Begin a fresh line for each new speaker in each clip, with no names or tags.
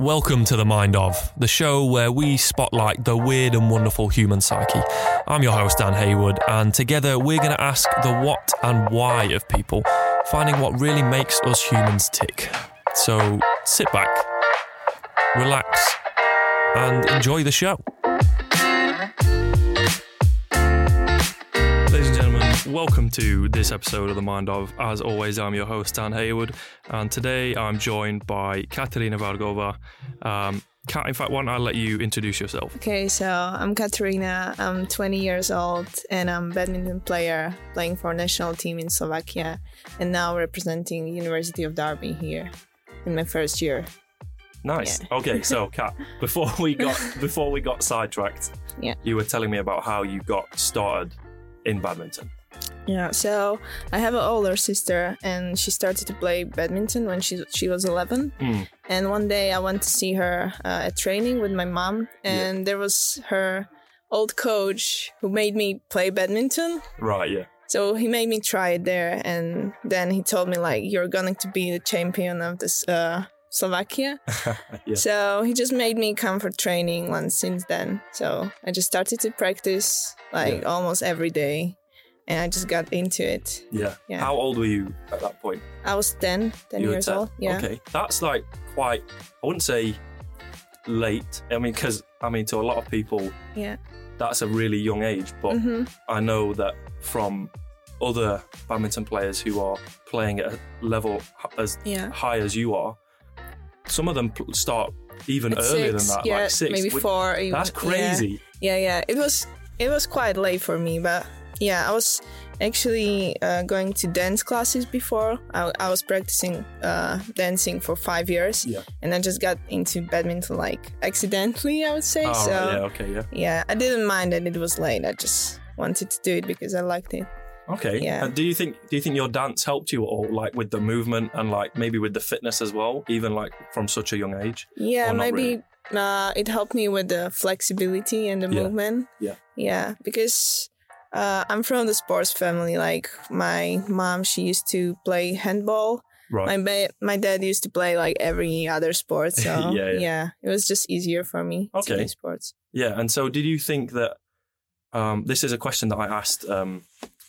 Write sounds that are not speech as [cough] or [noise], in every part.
Welcome to The Mind of, the show where we spotlight the weird and wonderful human psyche. I'm your host, Dan Haywood, and together we're going to ask the what and why of people, finding what really makes us humans tick. So sit back, relax, and enjoy the show. Welcome to this episode of The Mind of. As always, I'm your host, Dan Haywood, and today I'm joined by Katerina Vargova. Um, Kat, in fact, why don't I let you introduce yourself?
Okay, so I'm Katerina. I'm 20 years old and I'm a badminton player playing for national team in Slovakia and now representing University of Derby here in my first year.
Nice. Okay, so [laughs] Kat, before we got [laughs] before we got sidetracked,
Yeah.
you were telling me about how you got started in badminton.
Yeah, so I have an older sister and she started to play badminton when she she was 11.
Mm.
And one day I went to see her uh, at training with my mom and there was her old coach who made me play badminton.
Right, yeah.
So he made me try it there, and then he told me like you're going to be the champion of this uh, Slovakia. [laughs]
yeah.
So he just made me come for training once since then. So I just started to practice like
Yeah.
almost every day, and I just got into it.
Yeah.
Yeah.
How old were you at that point?
I was 10, 10
you
years
10.
old. Yeah.
Okay. That's like quite I wouldn't say late. I mean cuz I mean to a lot of people
Yeah.
that's a really young age, but
hmm
I know that from other badminton players who are playing at a level as
Yeah.
high as you are, some of them pl- start even
At
earlier
six,
than that,
yeah,
like six.
maybe
which-
four. even-
That's
yeah.
crazy.
Yeah, yeah. It was it was quite late for me, but yeah, I was actually uh, going to dance classes before. I, I was practicing uh, dancing for five years,
Yeah.
and I just got into badminton like accidentally, I would say.
Oh,
so
yeah, okay, yeah.
yeah, I didn't mind that it was late. I just wanted to do it because I liked it.
Okay.
Yeah.
And do you think do you think your dance helped you at all, like with the movement and like maybe with the fitness as well, even like from such a young age?
Yeah, maybe uh, it helped me with the flexibility and the
Yeah.
movement.
Yeah.
Yeah, because uh, I'm from the sports family. Like my mom, she used to play handball.
Right.
My ba- my dad used to play like every other sport. [laughs] So
Yeah, yeah.
it was just easier for me to
Okay.
do sports.
Yeah, and so did you think that um, this is a question that I asked um,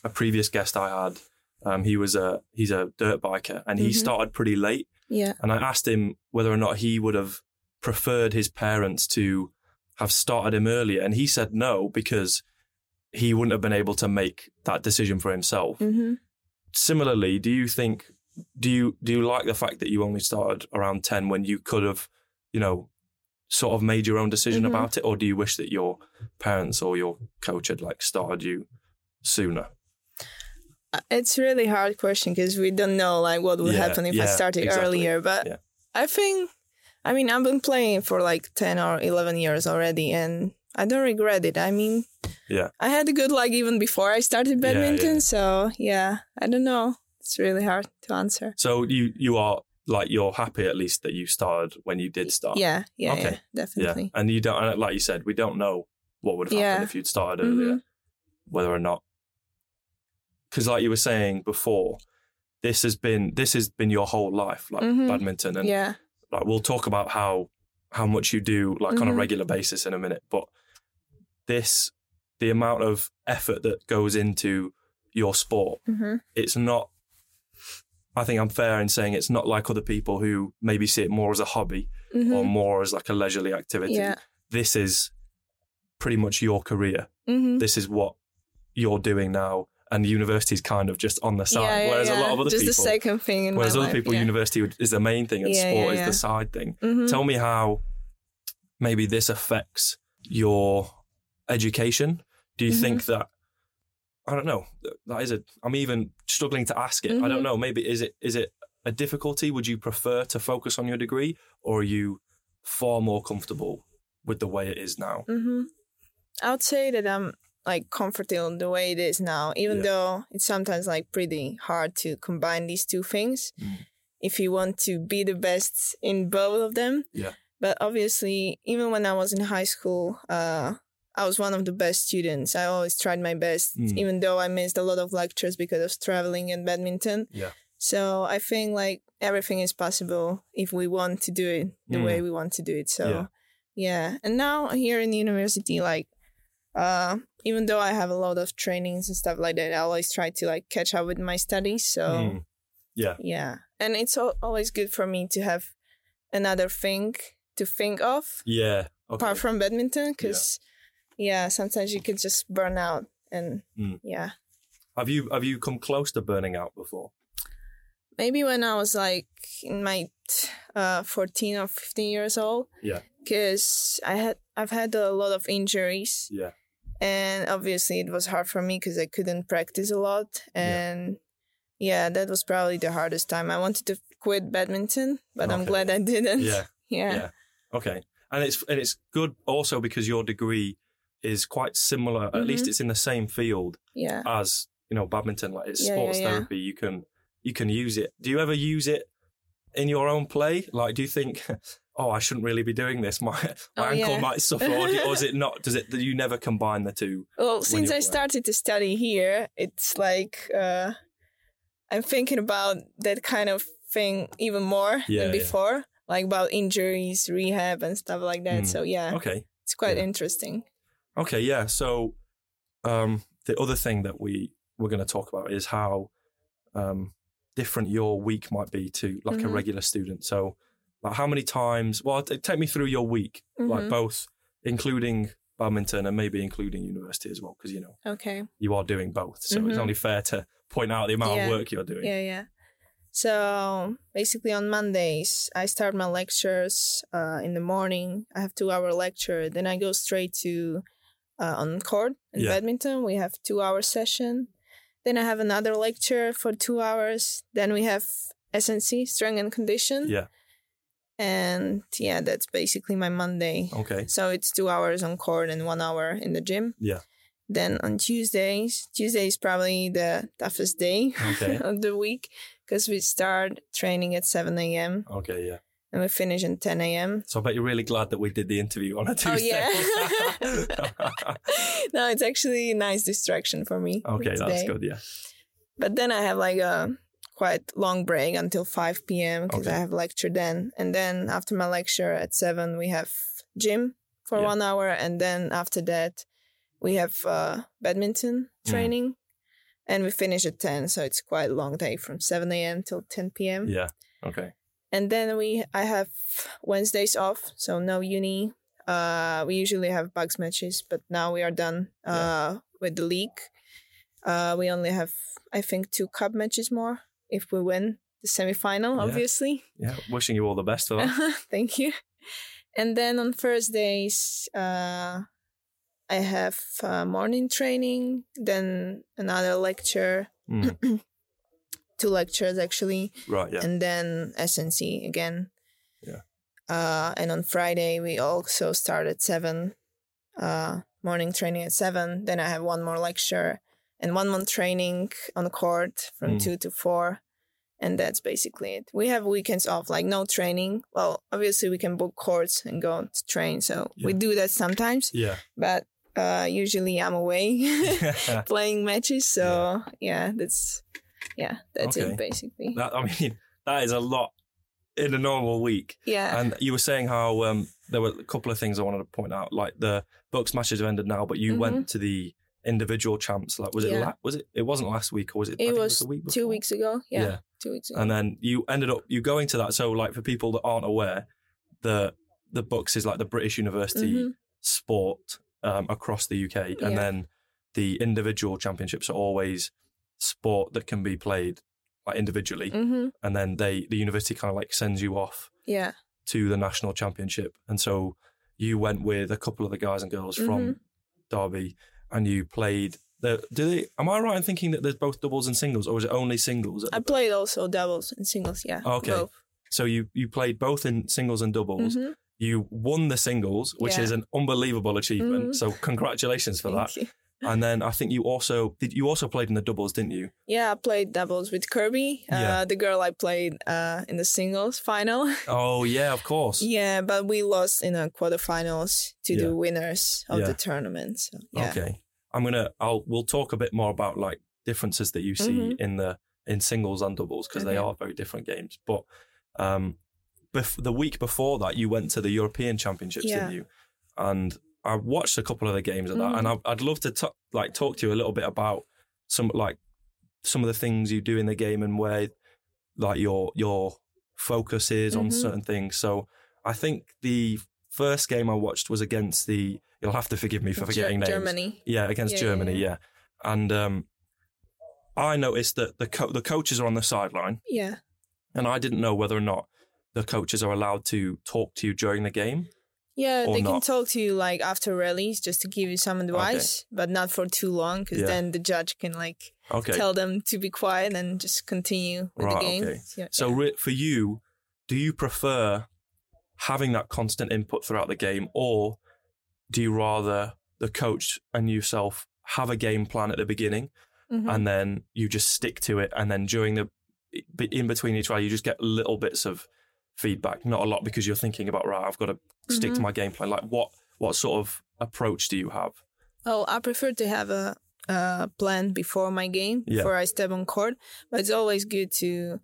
a previous guest I had. Um, he was a he's a dirt biker and he
Mhm.
started pretty late.
Yeah.
And I asked him whether or not he would have preferred his parents to have started him earlier, and he said no because he wouldn't have been able to make that decision for himself.
hmm
Similarly, do you think do you do you like the fact that you only started around ten when you could have, you know, sort of made your own decision
Mhm.
about it, or do you wish that your parents or your coach had like started you sooner?
Uh, It's a really hard question because we don't know like what would
Yeah,
happen if I started
exactly.
earlier. But
Yeah.
I think, I mean, I've been playing for like ten or eleven years already, and I don't regret it. I mean,
Yeah.
I had a good luck even before I started badminton.
yeah.
So yeah, I don't know. It's really hard to answer.
So you you are like you're happy at least that you started when you did start.
Yeah, yeah,
Okay.
yeah,
Yeah, and you don't, and like you said, we don't know what would have happened
Yeah.
if you'd started
Mhm.
earlier, whether or not. Because, like you were saying before, this has been this has been your whole life, like
Mhm.
badminton, and
Yeah,
like we'll talk about how how much you do, like on a
Mhm.
regular basis, in a minute. But this, the amount of effort that goes into your sport,
hmm
it's not. I think I'm fair in saying it's not like other people who maybe see it more as a hobby
hmm
or more as like a leisurely activity.
yeah,
This is pretty much your career.
hmm
This is what you're doing now, and the university is kind of just on the side.
yeah, yeah,
whereas a lot of other
just
people,
the second thing in
whereas other
life.
people,
yeah.
university is the main thing, and
Yeah,
sport
yeah,
is
yeah.
the side thing.
Mhm.
Tell me how maybe this affects your education. Do you
Mhm.
think that? I don't know. That is a. I'm even struggling to ask it. I don't
Mhm.
know. Maybe is it is it a difficulty? Would you prefer to focus on your degree, or are you far more comfortable with the way it is now?
hmm I would say that I'm like comfortable the way it is now, even
Yeah.
though it's sometimes like pretty hard to combine these two things.
Mm.
If you want to be the best in both of them.
Yeah.
But obviously, even when I was in high school, uh, I was one of the best students. I always tried my best,
Mm.
even though I missed a lot of lectures because of traveling and badminton.
Yeah.
So I think like everything is possible if we want to do it the
Mm.
way we want to do it. So
Yeah.
yeah. And now here in university, like uh even though I have a lot of trainings and stuff like that, I always try to like catch up with my studies. So
Mm. Yeah.
yeah. And it's al- always good for me to have another thing to think of
Yeah. Okay.
apart from badminton because yeah. Sometimes you could just burn out and
Mm.
yeah
Have you have you come close to burning out before?
maybe when i was like in my uh 14 or 15 years old
Yeah.
because i had i've had a lot of injuries
Yeah.
and obviously it was hard for me because i couldn't practice a lot and yeah. that was probably the hardest time i wanted to quit badminton but i'm glad i didn't
Yeah. [laughs]
yeah
Yeah. Okay. And it's and it's good also because your degree is quite similar. At least
Mhm.
it's in the same field
yeah
as you know badminton. Like it's
Yeah,
sports
yeah,
therapy. You can you can use it. Do you ever use it in your own play? Like, do you think, [laughs] oh, I shouldn't really be doing this. [laughs] My my
Oh,
ankle might suffer, or, do- or is it not? Does it? Do you never combine the two?
Well, since I
playing.
started to study here, it's like uh, I'm thinking about that kind of thing even more than before, like about injuries, rehab, and stuff like that.
Mm.
So yeah,
Okay.
it's quite interesting.
Okay, yeah. So um, the other thing that we we're going to talk about is how um, different your week might be to like a
Mhm.
regular student. So, like, how many times? Well, take me through your week, like
Mhm.
both, including badminton and maybe including university as well, because you know
Okay.
you are doing both. So it's
Mhm.
only fair to point out the amount
Yeah.
of work you're doing.
Yeah, yeah. So basically, on Mondays, I start my lectures uh, in the morning. I have two hour lecture. Then I go straight to uh, on court in
Yeah.
badminton. We have two hour session. Then I have another lecture for two hours. Then we have SNC strength and condition.
Yeah.
And yeah, that's basically my Monday.
Okay.
So it's two hours on court and one hour in the gym.
Yeah.
Then on Tuesdays, Tuesday is probably the toughest day
Okay. [laughs]
of the week because we start training at 7 a.m.
Okay. Yeah.
And we finish at 10 a.m.
So I bet you're really glad that we did the interview on a Tuesday.
Oh, yeah. [laughs] no, it's actually a nice distraction for me.
okay, that's good. Yeah.
But then I have like a quite long break until 5 p.m. because
Okay.
I have lecture then. And then after my lecture at 7, we have gym for
Yeah.
one hour. And then after that, we have uh, badminton
Mm.
training. And we finish at 10. So it's quite a long day from 7 a.m. till 10 p.m.
Yeah. Okay.
And then we I have Wednesdays off, so no uni. Uh, we usually have BUCS matches, but now we are done uh, with the league. Uh, we only have I think two cup matches more if we win the semifinal,
Yeah.
obviously.
Yeah. Wishing you all the best for that. [laughs]
Thank you. And then on Thursdays, uh, I have uh, morning training, then another lecture,
Mm. [clears throat]
two lectures actually,
Right. Yeah.
and then SNC again.
Yeah.
Uh, and on Friday we also start at seven, uh, morning training at seven. Then I have one more lecture and one more training on court from
Mm.
two to four. And that's basically it. We have weekends off, like no training. Well, obviously we can book courts and go to train. So we do that sometimes,
Yeah.
but uh, usually I'm away [laughs] [laughs] playing matches. So yeah, that's yeah, that's
Okay.
it basically.
I [laughs] mean, that is a lot in a normal week.
yeah.
And you were saying how um, there were a couple of things I wanted to point out, like the BUCS matches have ended now, but you
Mhm.
went to the individual champs. Like, was it?
Yeah.
La- was it? It wasn't last week, or was it?
It was
the week
two weeks ago. Yeah,
Yeah.
two weeks ago.
And then you ended up you going to that. So, like for people that aren't aware, the the BUCS is like the British University
Mhm.
sport um, across the UK, and
Yeah.
then the individual championships are always sport that can be played like individually,
Mhm.
and then they the university kind of like sends you off
Yeah.
to the national championship, and so you went with a couple of the guys and girls from
Mm-hmm.
Derby, and you played. The, do they? Am I right in thinking that there's both doubles and singles, or is it only singles?
I played also doubles and singles. Yeah.
Okay.
both.
so you you played both in singles and doubles.
Mhm.
You won the singles, which
Yeah.
is an unbelievable achievement.
Mhm.
So congratulations for that.
You.
And then I think you also did. You also played in the doubles, didn't you?
Yeah, I played doubles with Kirby,
Yeah.
uh, the girl I played uh, in the singles final. [laughs]
Oh yeah, of course.
yeah, but we lost in the quarterfinals to
Yeah.
the winners of
Yeah.
the tournament. So, yeah.
Okay. I'm gonna. I'll. We'll talk a bit more about like differences that you see
Mhm.
in the in singles and doubles because they are very different games. But um, bef- the week before that, you went to the European Championships,
Yeah.
didn't you? And I watched a couple of the games of that,
Mhm.
and I, I'd love to t- like talk to you a little bit about some like some of the things you do in the game and where like your your focus is on
Mhm.
certain things. So I think the first game I watched was against the. You'll have to forgive me for forgetting names.
Germany.
Yeah, against
Yeah,
Germany.
yeah,
Yeah, and um, I noticed that the co- the coaches are on the sideline,
Yeah.
and I didn't know whether or not the coaches are allowed to talk to you during the game.
Yeah, they
not.
can talk to you like after rallies just to give you some advice, but not for too long because
Yeah.
then the judge can like
Okay.
tell them to be quiet and just continue with
Right,
the game.
okay.
Yeah,
so
yeah.
re- for you, do you prefer having that constant input throughout the game, or do you rather the coach and yourself have a game plan at the beginning
Mhm.
and then you just stick to it, and then during the in between each round, you just get little bits of feedback, not a lot because you're thinking about right, I've got to stick to
Mhm.
my game plan. Like what what sort of approach do you have?
Oh, I prefer to have a, a plan before my game,
Yeah.
before I step on court. But it's always good to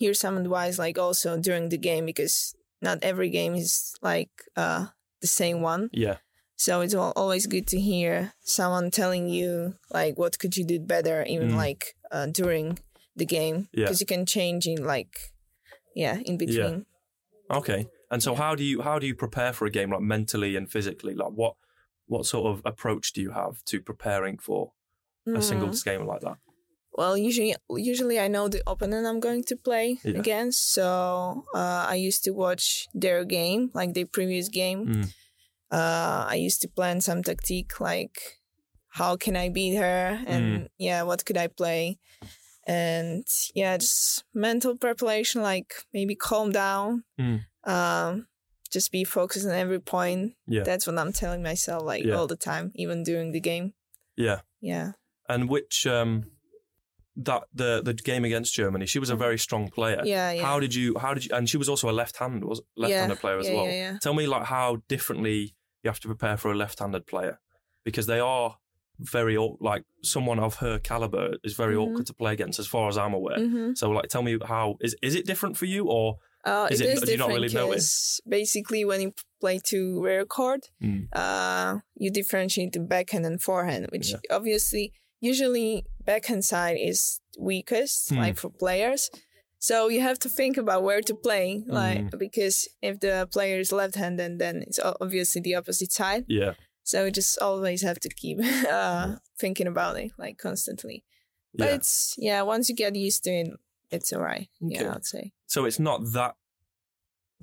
hear some advice, like also during the game, because not every game is like uh, the same one.
Yeah,
So it's always good to hear someone telling you like what could you do better, even
Mm.
like uh, during the game,
Yeah.
because you can change in like yeah in between.
Okay. And so how do you how do you prepare for a game like mentally and physically? Like what what sort of approach do you have to preparing for a
Mm.
singles game like that?
Well, usually, usually I know the opponent I'm going to play
Yeah.
against. So uh, I used to watch their game, like their previous game.
Mm.
Uh, I used to plan some tactique, like how can I beat her, and
Mm.
yeah, what could I play, and yeah, just mental preparation, like maybe calm down,
Mm.
um, just be focused on every point.
Yeah.
That's what I'm telling myself, like
Yeah.
all the time, even during the game.
Yeah.
Yeah.
And which um that the the game against Germany, she was a very strong player.
Yeah. Yeah.
How did you how did you and she was also a left hand was left-handed player as
yeah,
well.
Yeah, yeah.
Tell me like how differently you have to prepare for a left-handed player because they are very like someone of her caliber is very
Mhm.
awkward to play against as far as I'm aware.
Mm-hmm.
So like tell me how is is it different for you or
Uh,
Is
it
it-
is
do you not really know it?
'cause basically when you play to rear court,
Mm.
uh, you differentiate the backhand and forehand, which
Yeah.
obviously usually backhand side is weakest,
Hmm.
like for players. So you have to think about where to play, like
Mm-hmm.
because if the player is left-handed, then it's obviously the opposite side.
yeah.
So just always have to keep [laughs] uh, thinking about it, like constantly. But
Yeah.
it's yeah, once you get used to it, it's alright.
Okay.
Yeah, I'd say.
So it's not that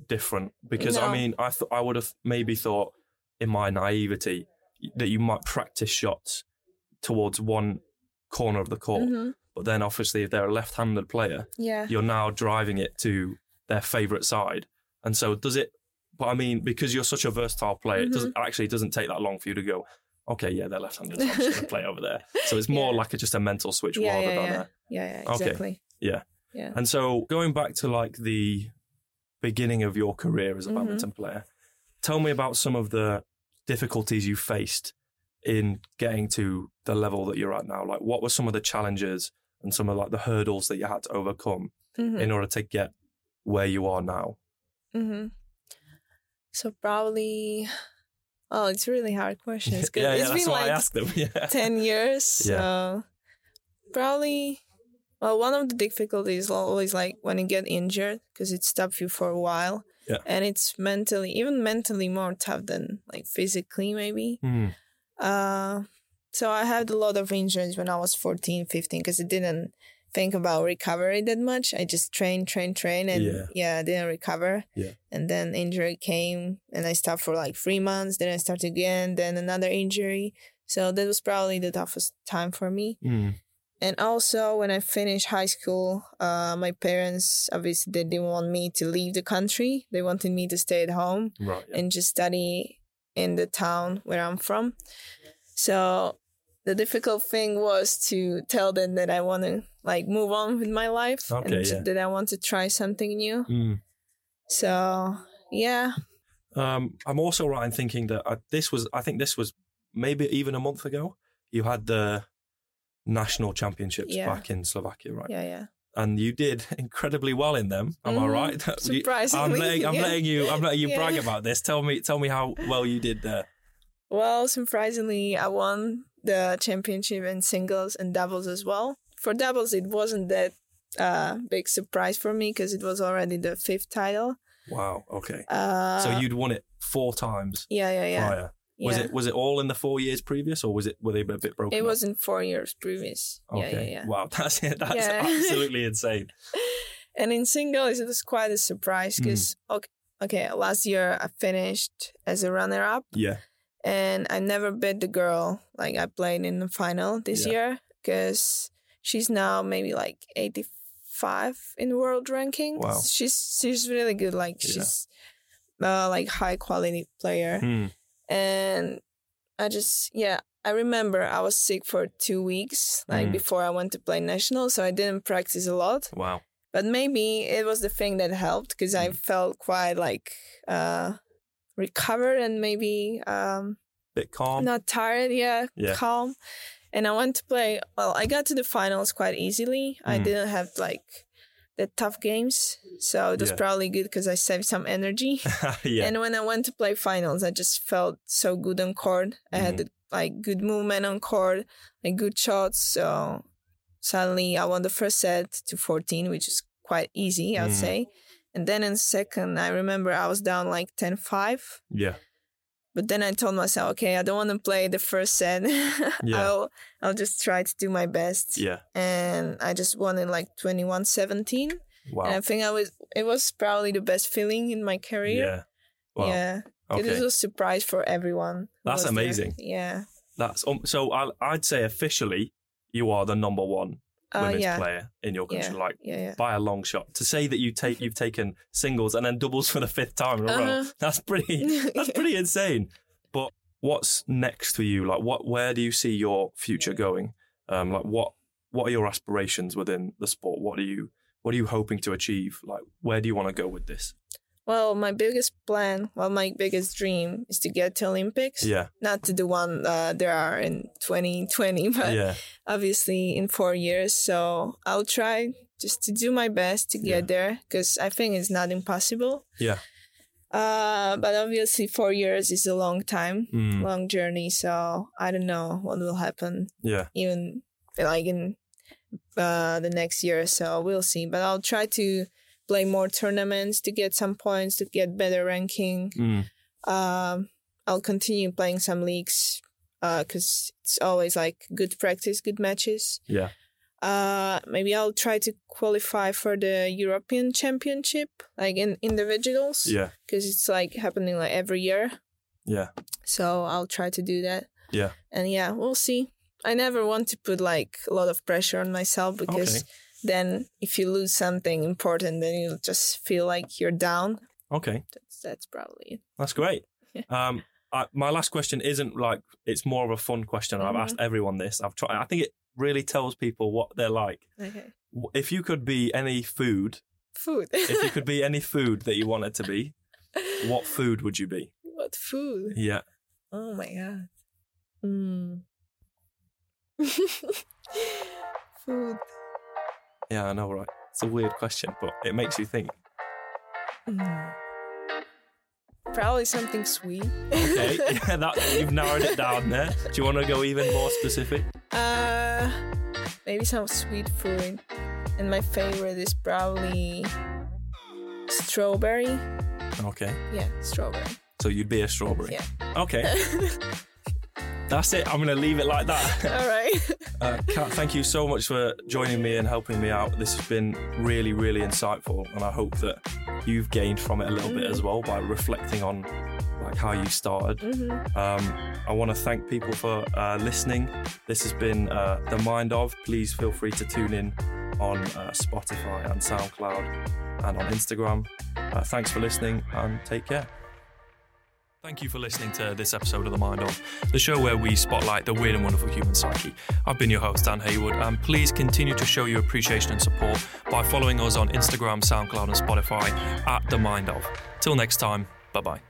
different because I mean I th- I would have maybe thought in my naivety that you might practice shots towards one corner of the court,
Mhm.
but then obviously if they're a left-handed player,
Yeah.
you're now driving it to their favorite side, and so does it? But I mean, because you're such a versatile player, it doesn't actually it doesn't take that long for you to go. Okay, yeah, they're left-handed. So I'm just going [laughs] to play over there. So it's more
Yeah.
like a, just a mental switch
Yeah,
rather
yeah,
than
yeah.
a
Yeah, yeah,
Okay.
exactly.
Yeah.
Yeah.
And so going back to like the beginning of your career as a
Mhm.
badminton player, tell me about some of the difficulties you faced in getting to the level that you're at now. Like what were some of the challenges and some of like the hurdles that you had to overcome
Mhm.
in order to get where you are now?
hmm So probably, oh, it's a really hard question. It's [laughs] good.
yeah, yeah, that's
been
why I
like
asked them. [laughs] Yeah.
ten years.
Yeah.
So probably, well, one of the difficulties is always like when you get injured because it stops you for a while.
Yeah.
And it's mentally, even mentally, more tough than like physically, maybe.
Hmm.
Uh, so I had a lot of injuries when I was 14, 15 because it didn't think about recovery that much. I just train, train, train, and
Yeah.
yeah, I didn't recover.
Yeah.
And then injury came, and I stopped for like three months. Then I started again. Then another injury. So that was probably the toughest time for me.
Hmm.
And also when I finished high school, uh, my parents obviously they didn't want me to leave the country. They wanted me to stay at home
Right. Yeah.
and just study in the town where I'm from. So the difficult thing was to tell them that I want to like move on with my life
Okay,
and
yeah.
that I want to try something new.
Hmm.
So yeah,
Um, I'm also right in thinking that uh, this was, I think this was maybe even a month ago. You had the national championships
Yeah.
back in Slovakia, right?
yeah, yeah.
and you did [laughs] incredibly well in them. Am I
Mhm.
right? [laughs]
Surprisingly,
I'm letting, [laughs] I'm
yeah.
letting you. I'm letting you
Yeah.
brag about this. Tell me, tell me how well you did there.
Well, surprisingly, I won the championship in singles and doubles as well. For doubles, it wasn't that uh, big surprise for me because it was already the fifth title.
Wow. Okay.
Uh,
so you'd won it four times
yeah, yeah, yeah.
prior. Was
yeah.
it was it all in the four years previous, or was it were they a bit broken?
It
up?
was in four years previous. Yeah,
Okay.
yeah, yeah.
Wow. [laughs] That's that's
Yeah.
absolutely [laughs] insane.
And in singles, it was quite a surprise
Mm.
because okay, okay, last year I finished as a runner-up,
Yeah.
And I never beat the girl like I played in the final this
Yeah.
year because she's now maybe like 85 in world ranking.
Wow.
She's she's really good. Like
Yeah.
she's uh, like high quality player,
Hmm.
and I just yeah. I remember I was sick for two weeks, like
Mm.
before I went to play national, so I didn't practice a lot.
Wow.
But maybe it was the thing that helped because I
Mm.
felt quite like uh recovered and maybe um
Bit calm.
not tired, yeah,
Yeah.
calm. And I went to play well, I got to the finals quite easily. I
Mm.
didn't have like the tough games. So it was
Yeah.
probably good because I saved some energy. [laughs]
yeah.
And when I went to play finals, I just felt so good on court. I had
Mm-hmm.
like good movement on court, like good shots. So suddenly I won the first set to 14, which is quite easy, I would
Mm.
say. And then in second, I remember I was down like 10 5.
yeah.
But then I told myself, okay, I don't want to play the first set. [laughs]
Yeah.
I'll I'll just try to do my best.
Yeah.
And I just won in like 21-17.
Wow.
And I think I was it was probably the best feeling in my career.
yeah. Wow.
Yeah.
Okay.
It was a surprise for everyone.
That's
was there.
amazing.
Yeah.
That's um, so. I, I'd say officially, you are the number one
Uh,
women's
yeah.
player in your country, like
Yeah. Yeah.
by a long shot. To say that you take you've taken singles and then doubles for the fifth time in a row,
Uh-huh.
that's pretty. [laughs] That's pretty insane. But what's next for you? Like, what? Where do you see your future going? Um, like, what? What are your aspirations within the sport? What are you? What are you hoping to achieve? Like, where do you want to go with this?
Well, my biggest plan, well, my biggest dream is to get to Olympics.
Yeah,
Not to the one uh, there are in 2020, [laughs] but
yeah,
obviously in four years. So I'll try just to do my best to get
Yeah.
there because I think it's not impossible.
yeah.
Uh, but obviously, four years is a long time,
Mm,
long journey. So I don't know what will happen,
yeah,
even like in uh, the next year. or So we'll see. But I'll try to play more tournaments to get some points to get better ranking.
mm,
Um, I'll continue playing some leagues because it's always like good practice, good matches.
yeah,
Uh, maybe I'll try to qualify for the European Championship, like in individuals,
yeah,
because it's like happening like every year.
yeah,
So I'll try to do that.
yeah.
And yeah, we'll see. I never want to put like a lot of pressure on myself because
Okay.
Then if you lose something important, then you just feel like you're down.
Okay.
That's that's probably it.
That's great. Um, I, my last question isn't like it's more of a fun question. I've asked everyone this. I've tried. I think it really tells people what they're like.
Okay.
If you could be any food,
Food.
if you could be [laughs] any food that you wanted to be, what food would you be?
what food?
Yeah.
Oh my god. Mm. [laughs] food.
Yeah, I know, right? It's a weird question, but it makes you think.
Mm. Probably something sweet.
Okay, [laughs] yeah, that you've narrowed it down there. Do you want to go even more specific?
Uh, maybe some sweet fruit. And my favorite is probably strawberry.
Okay,
Yeah, strawberry.
so you'd be a strawberry.
Yeah.
Okay, [laughs] that's it. I'm going to leave it like that. [laughs]
All right. [laughs]
Uh, Kat, thank you so much for joining me and helping me out. This has been really, really insightful, and I hope that you've gained from it a little bit as well by reflecting on like how you started.
hmm
Um, I want to thank people for uh, listening. This has been uh, the Mind of. Please feel free to tune in on uh, Spotify and SoundCloud and on Instagram. Uh, thanks for listening and take care. Thank you for listening to this episode of The Mind Of, the show where we spotlight the weird and wonderful human psyche. I've been your host, Dan Haywood, and please continue to show your appreciation and support by following us on Instagram, SoundCloud, and Spotify at The Mind Of. Till next time, bye bye.